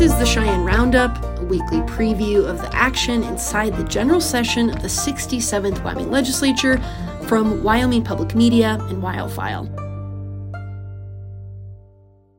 This is the Cheyenne Roundup, a weekly preview of the action inside the general session of the 67th Wyoming Legislature from Wyoming Public Media and WyoFile.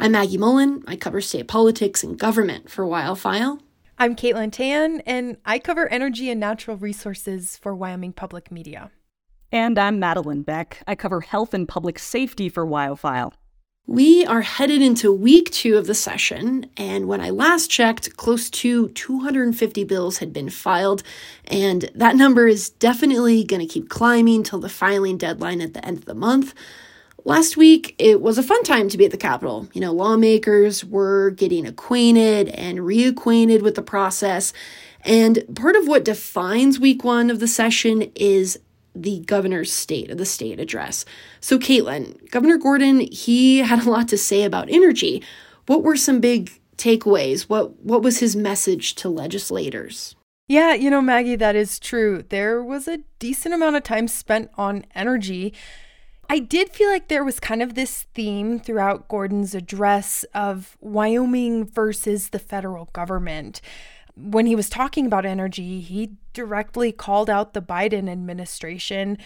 I'm Maggie Mullen. I cover state politics and government for WyoFile. I'm Caitlin Tan, and I cover energy and natural resources for Wyoming Public Media. And I'm Madeline Beck. I cover health and public safety for WyoFile. We are headed into week two of the session, and when I last checked, close to 250 bills had been filed, and that number is definitely going to keep climbing till the filing deadline at the end of the month. Last week, it was a fun time to be at the Capitol. You know, lawmakers were getting acquainted and reacquainted with the process, and part of what defines week one of the session is the governor's state of the state address. So, Caitlin, Governor Gordon, he had a lot to say about energy. What were some big takeaways? What what was his message to legislators? Yeah, you know, Maggie, that is true. There was a decent amount of time spent on energy. I did feel like there was kind of this theme throughout Gordon's address of Wyoming versus the federal government when he was talking about energy, he directly called out the Biden administration,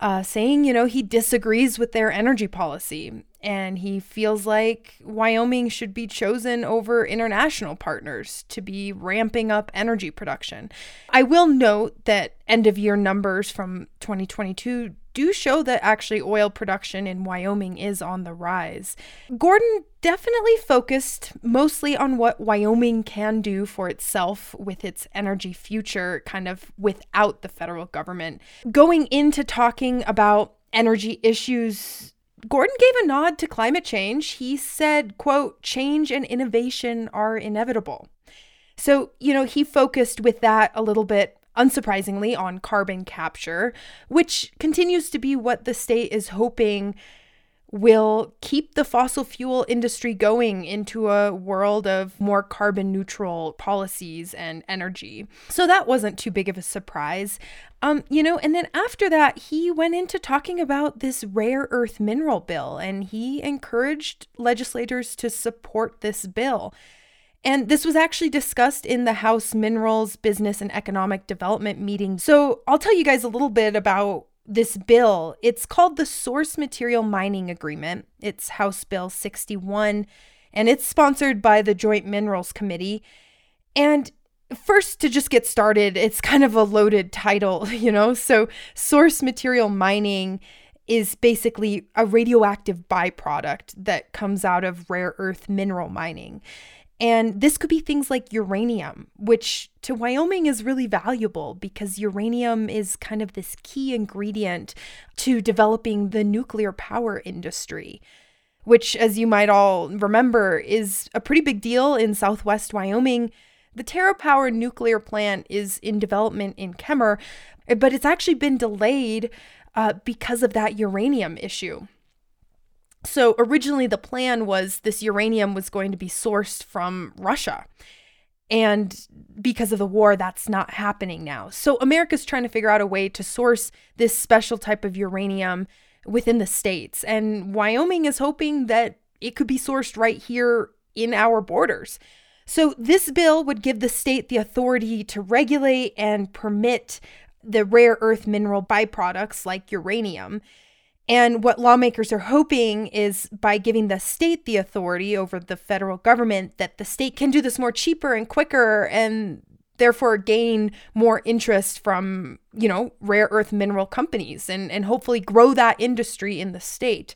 uh, saying, you know, he disagrees with their energy policy and he feels like Wyoming should be chosen over international partners to be ramping up energy production. I will note that end of year numbers from 2022 do show that actually oil production in Wyoming is on the rise. Gordon definitely focused mostly on what Wyoming can do for itself with its energy future, kind of without the federal government. Going into talking about energy issues Gordon gave a nod to climate change. He said, quote, change and innovation are inevitable. So, you know, he focused with that a little bit, unsurprisingly, on carbon capture, which continues to be what the state is hoping will keep the fossil fuel industry going into a world of more carbon neutral policies and energy. So that wasn't too big of a surprise. Um, you know, and then after that, he went into talking about this rare earth mineral bill and he encouraged legislators to support this bill. And this was actually discussed in the House Minerals Business and Economic Development meeting. So I'll tell you guys a little bit about this bill. It's called the Source Material Mining Agreement. It's House Bill 61, and it's sponsored by the Joint Minerals Committee. And first, to just get started, it's kind of a loaded title, you know? So, source material mining is basically a radioactive byproduct that comes out of rare earth mineral mining. And this could be things like uranium, which to Wyoming is really valuable because uranium is kind of this key ingredient to developing the nuclear power industry, which, as you might all remember, is a pretty big deal in southwest Wyoming. The TerraPower nuclear plant is in development in Kemmerer, but it's actually been delayed uh, because of that uranium issue. So originally, the plan was this uranium was going to be sourced from Russia. And because of the war, that's not happening now. So America's trying to figure out a way to source this special type of uranium within the states. And Wyoming is hoping that it could be sourced right here in our borders. So this bill would give the state the authority to regulate and permit the rare earth mineral byproducts like uranium. And what lawmakers are hoping is by giving the state the authority over the federal government, that the state can do this more cheaper and quicker and therefore gain more interest from, you know, rare earth mineral companies and, and hopefully grow that industry in the state.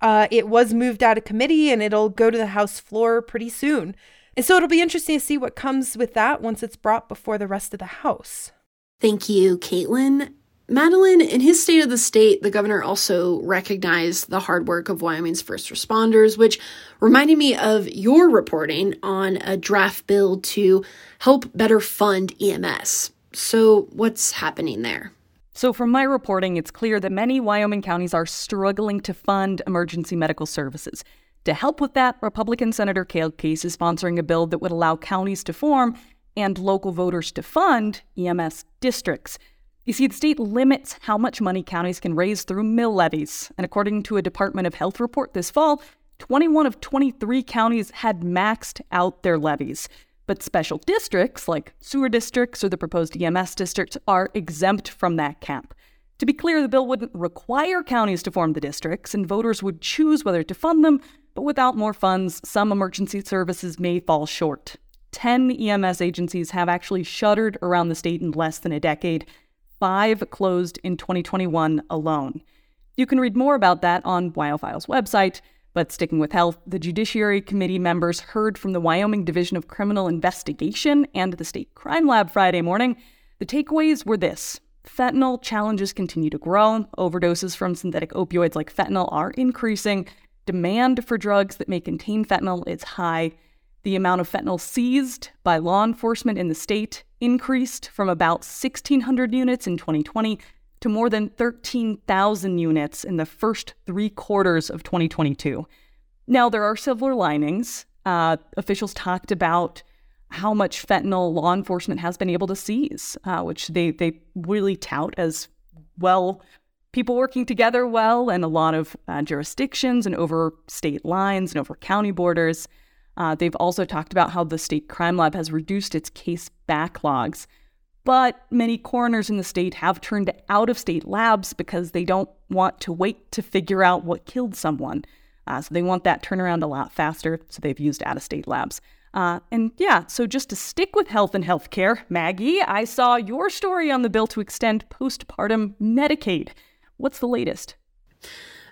Uh, it was moved out of committee and it'll go to the House floor pretty soon. And so it'll be interesting to see what comes with that once it's brought before the rest of the House. Thank you, Caitlin. Madeline, in his State of the State, the governor also recognized the hard work of Wyoming's first responders, which reminded me of your reporting on a draft bill to help better fund EMS. So, what's happening there? So, from my reporting, it's clear that many Wyoming counties are struggling to fund emergency medical services. To help with that, Republican Senator Cale Case is sponsoring a bill that would allow counties to form and local voters to fund EMS districts. You see, the state limits how much money counties can raise through mill levies. And according to a Department of Health report this fall, 21 of 23 counties had maxed out their levies. But special districts, like sewer districts or the proposed EMS districts, are exempt from that cap. To be clear, the bill wouldn't require counties to form the districts, and voters would choose whether to fund them, but without more funds, some emergency services may fall short. 10 EMS agencies have actually shuttered around the state in less than a decade. Five closed in 2021 alone. You can read more about that on WyoFiles website. But sticking with health, the Judiciary Committee members heard from the Wyoming Division of Criminal Investigation and the State Crime Lab Friday morning. The takeaways were this fentanyl challenges continue to grow. Overdoses from synthetic opioids like fentanyl are increasing. Demand for drugs that may contain fentanyl is high. The amount of fentanyl seized by law enforcement in the state increased from about 1,600 units in 2020 to more than 13,000 units in the first three quarters of 2022. Now, there are silver linings. Uh, officials talked about how much fentanyl law enforcement has been able to seize, uh, which they, they really tout as well people working together well and a lot of uh, jurisdictions and over state lines and over county borders. Uh, they've also talked about how the state crime lab has reduced its case backlogs. But many coroners in the state have turned out of state labs because they don't want to wait to figure out what killed someone. Uh, so they want that turnaround a lot faster, so they've used out of state labs. Uh, and yeah, so just to stick with health and healthcare, Maggie, I saw your story on the bill to extend postpartum Medicaid. What's the latest?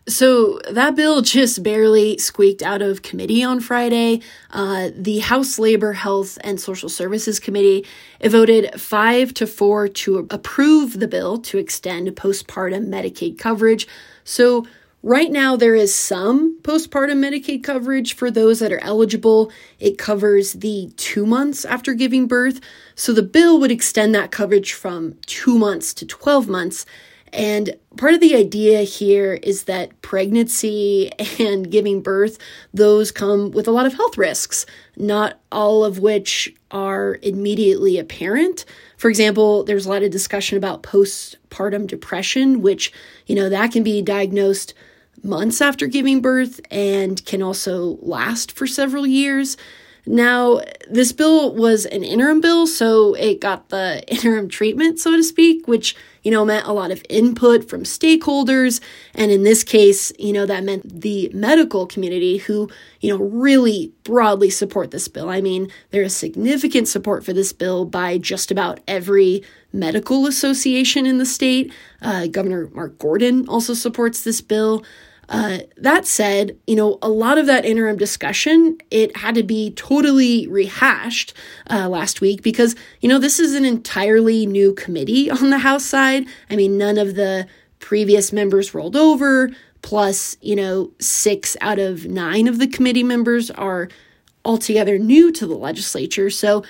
So that bill just barely squeaked out of committee on Friday. Uh, the House Labor, Health, and Social Services Committee voted five to four to approve the bill to extend postpartum Medicaid coverage. So right now there is some postpartum Medicaid coverage for those that are eligible. It covers the two months after giving birth. So the bill would extend that coverage from two months to 12 months. And part of the idea here is that pregnancy and giving birth, those come with a lot of health risks, not all of which are immediately apparent. For example, there's a lot of discussion about postpartum depression, which, you know, that can be diagnosed months after giving birth and can also last for several years. Now, this bill was an interim bill, so it got the interim treatment, so to speak, which, you know, meant a lot of input from stakeholders. And in this case, you know, that meant the medical community who, you know, really broadly support this bill. I mean, there is significant support for this bill by just about every medical association in the state. Uh, Governor Mark Gordon also supports this bill. Uh, that said, you know, a lot of that interim discussion, it had to be totally rehashed uh, last week because, you know, this is an entirely new committee on the House side. I mean, none of the previous members rolled over, plus, you know, six out of nine of the committee members are altogether new to the legislature. So,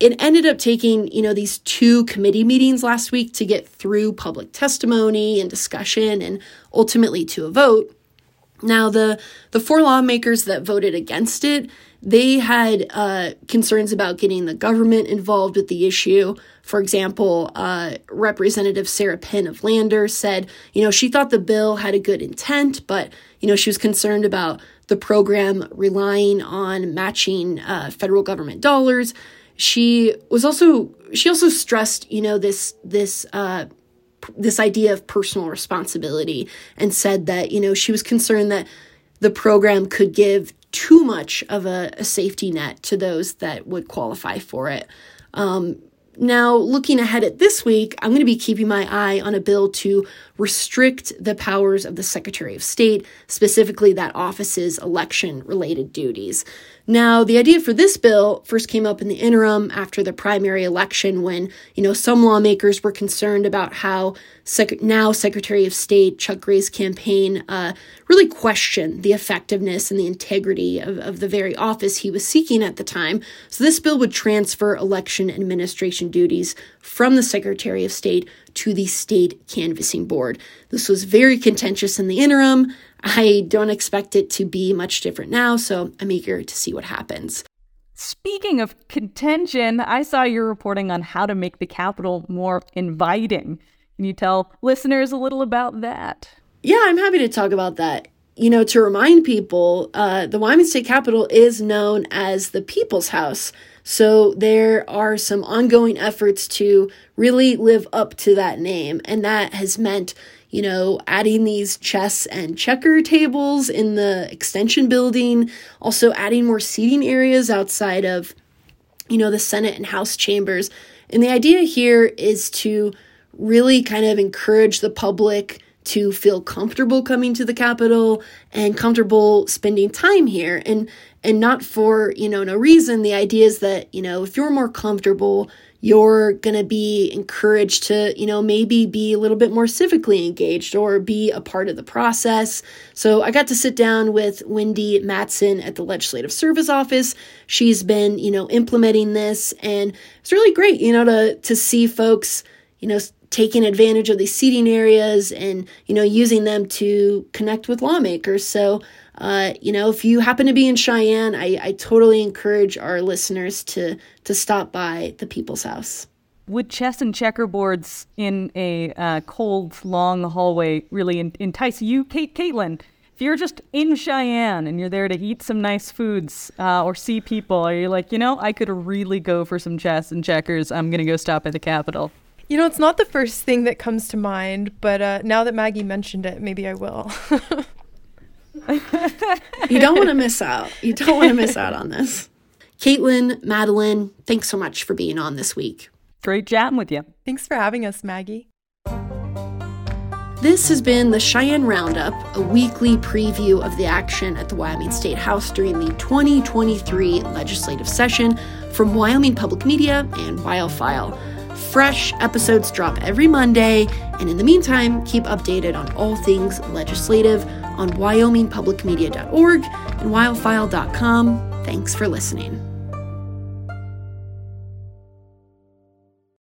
it ended up taking, you know, these two committee meetings last week to get through public testimony and discussion and ultimately to a vote. Now, the, the four lawmakers that voted against it, they had uh, concerns about getting the government involved with the issue. For example, uh, Representative Sarah Penn of Lander said, you know, she thought the bill had a good intent, but, you know, she was concerned about the program relying on matching uh, federal government dollars. She was also she also stressed, you know, this this uh, this idea of personal responsibility and said that, you know, she was concerned that the program could give too much of a, a safety net to those that would qualify for it. Um, now, looking ahead at this week, I'm going to be keeping my eye on a bill to restrict the powers of the Secretary of State, specifically that office's election related duties. Now, the idea for this bill first came up in the interim after the primary election when, you know, some lawmakers were concerned about how Sec- now Secretary of State Chuck Gray's campaign uh, really questioned the effectiveness and the integrity of, of the very office he was seeking at the time. So, this bill would transfer election administration duties from the Secretary of State to the State Canvassing Board. This was very contentious in the interim. I don't expect it to be much different now, so I'm eager to see what happens. Speaking of contention, I saw your reporting on how to make the Capitol more inviting. Can you tell listeners a little about that? Yeah, I'm happy to talk about that. you know, to remind people, uh, the Wyoming State Capitol is known as the People's House. So there are some ongoing efforts to really live up to that name. And that has meant, you know, adding these chess and checker tables in the extension building, also adding more seating areas outside of, you know, the Senate and House chambers. And the idea here is to really kind of encourage the public to feel comfortable coming to the Capitol and comfortable spending time here and and not for you know no reason. The idea is that you know if you're more comfortable you're going to be encouraged to you know maybe be a little bit more civically engaged or be a part of the process. So i got to sit down with wendy matson at the legislative service office. She's been you know implementing this and it's really great you know to to see folks you know taking advantage of these seating areas and you know using them to connect with lawmakers so uh, you know if you happen to be in cheyenne I, I totally encourage our listeners to to stop by the people's house would chess and checkerboards in a uh, cold long hallway really entice you kate caitlin if you're just in Cheyenne and you're there to eat some nice foods uh, or see people, are you like, you know, I could really go for some chess and checkers. I'm going to go stop at the Capitol. You know, it's not the first thing that comes to mind, but uh, now that Maggie mentioned it, maybe I will. you don't want to miss out. You don't want to miss out on this. Caitlin, Madeline, thanks so much for being on this week. Great chatting with you. Thanks for having us, Maggie. This has been the Cheyenne Roundup, a weekly preview of the action at the Wyoming State House during the 2023 legislative session from Wyoming Public Media and WyoFile. Fresh episodes drop every Monday, and in the meantime, keep updated on all things legislative on wyomingpublicmedia.org and WyoFile.com. Thanks for listening.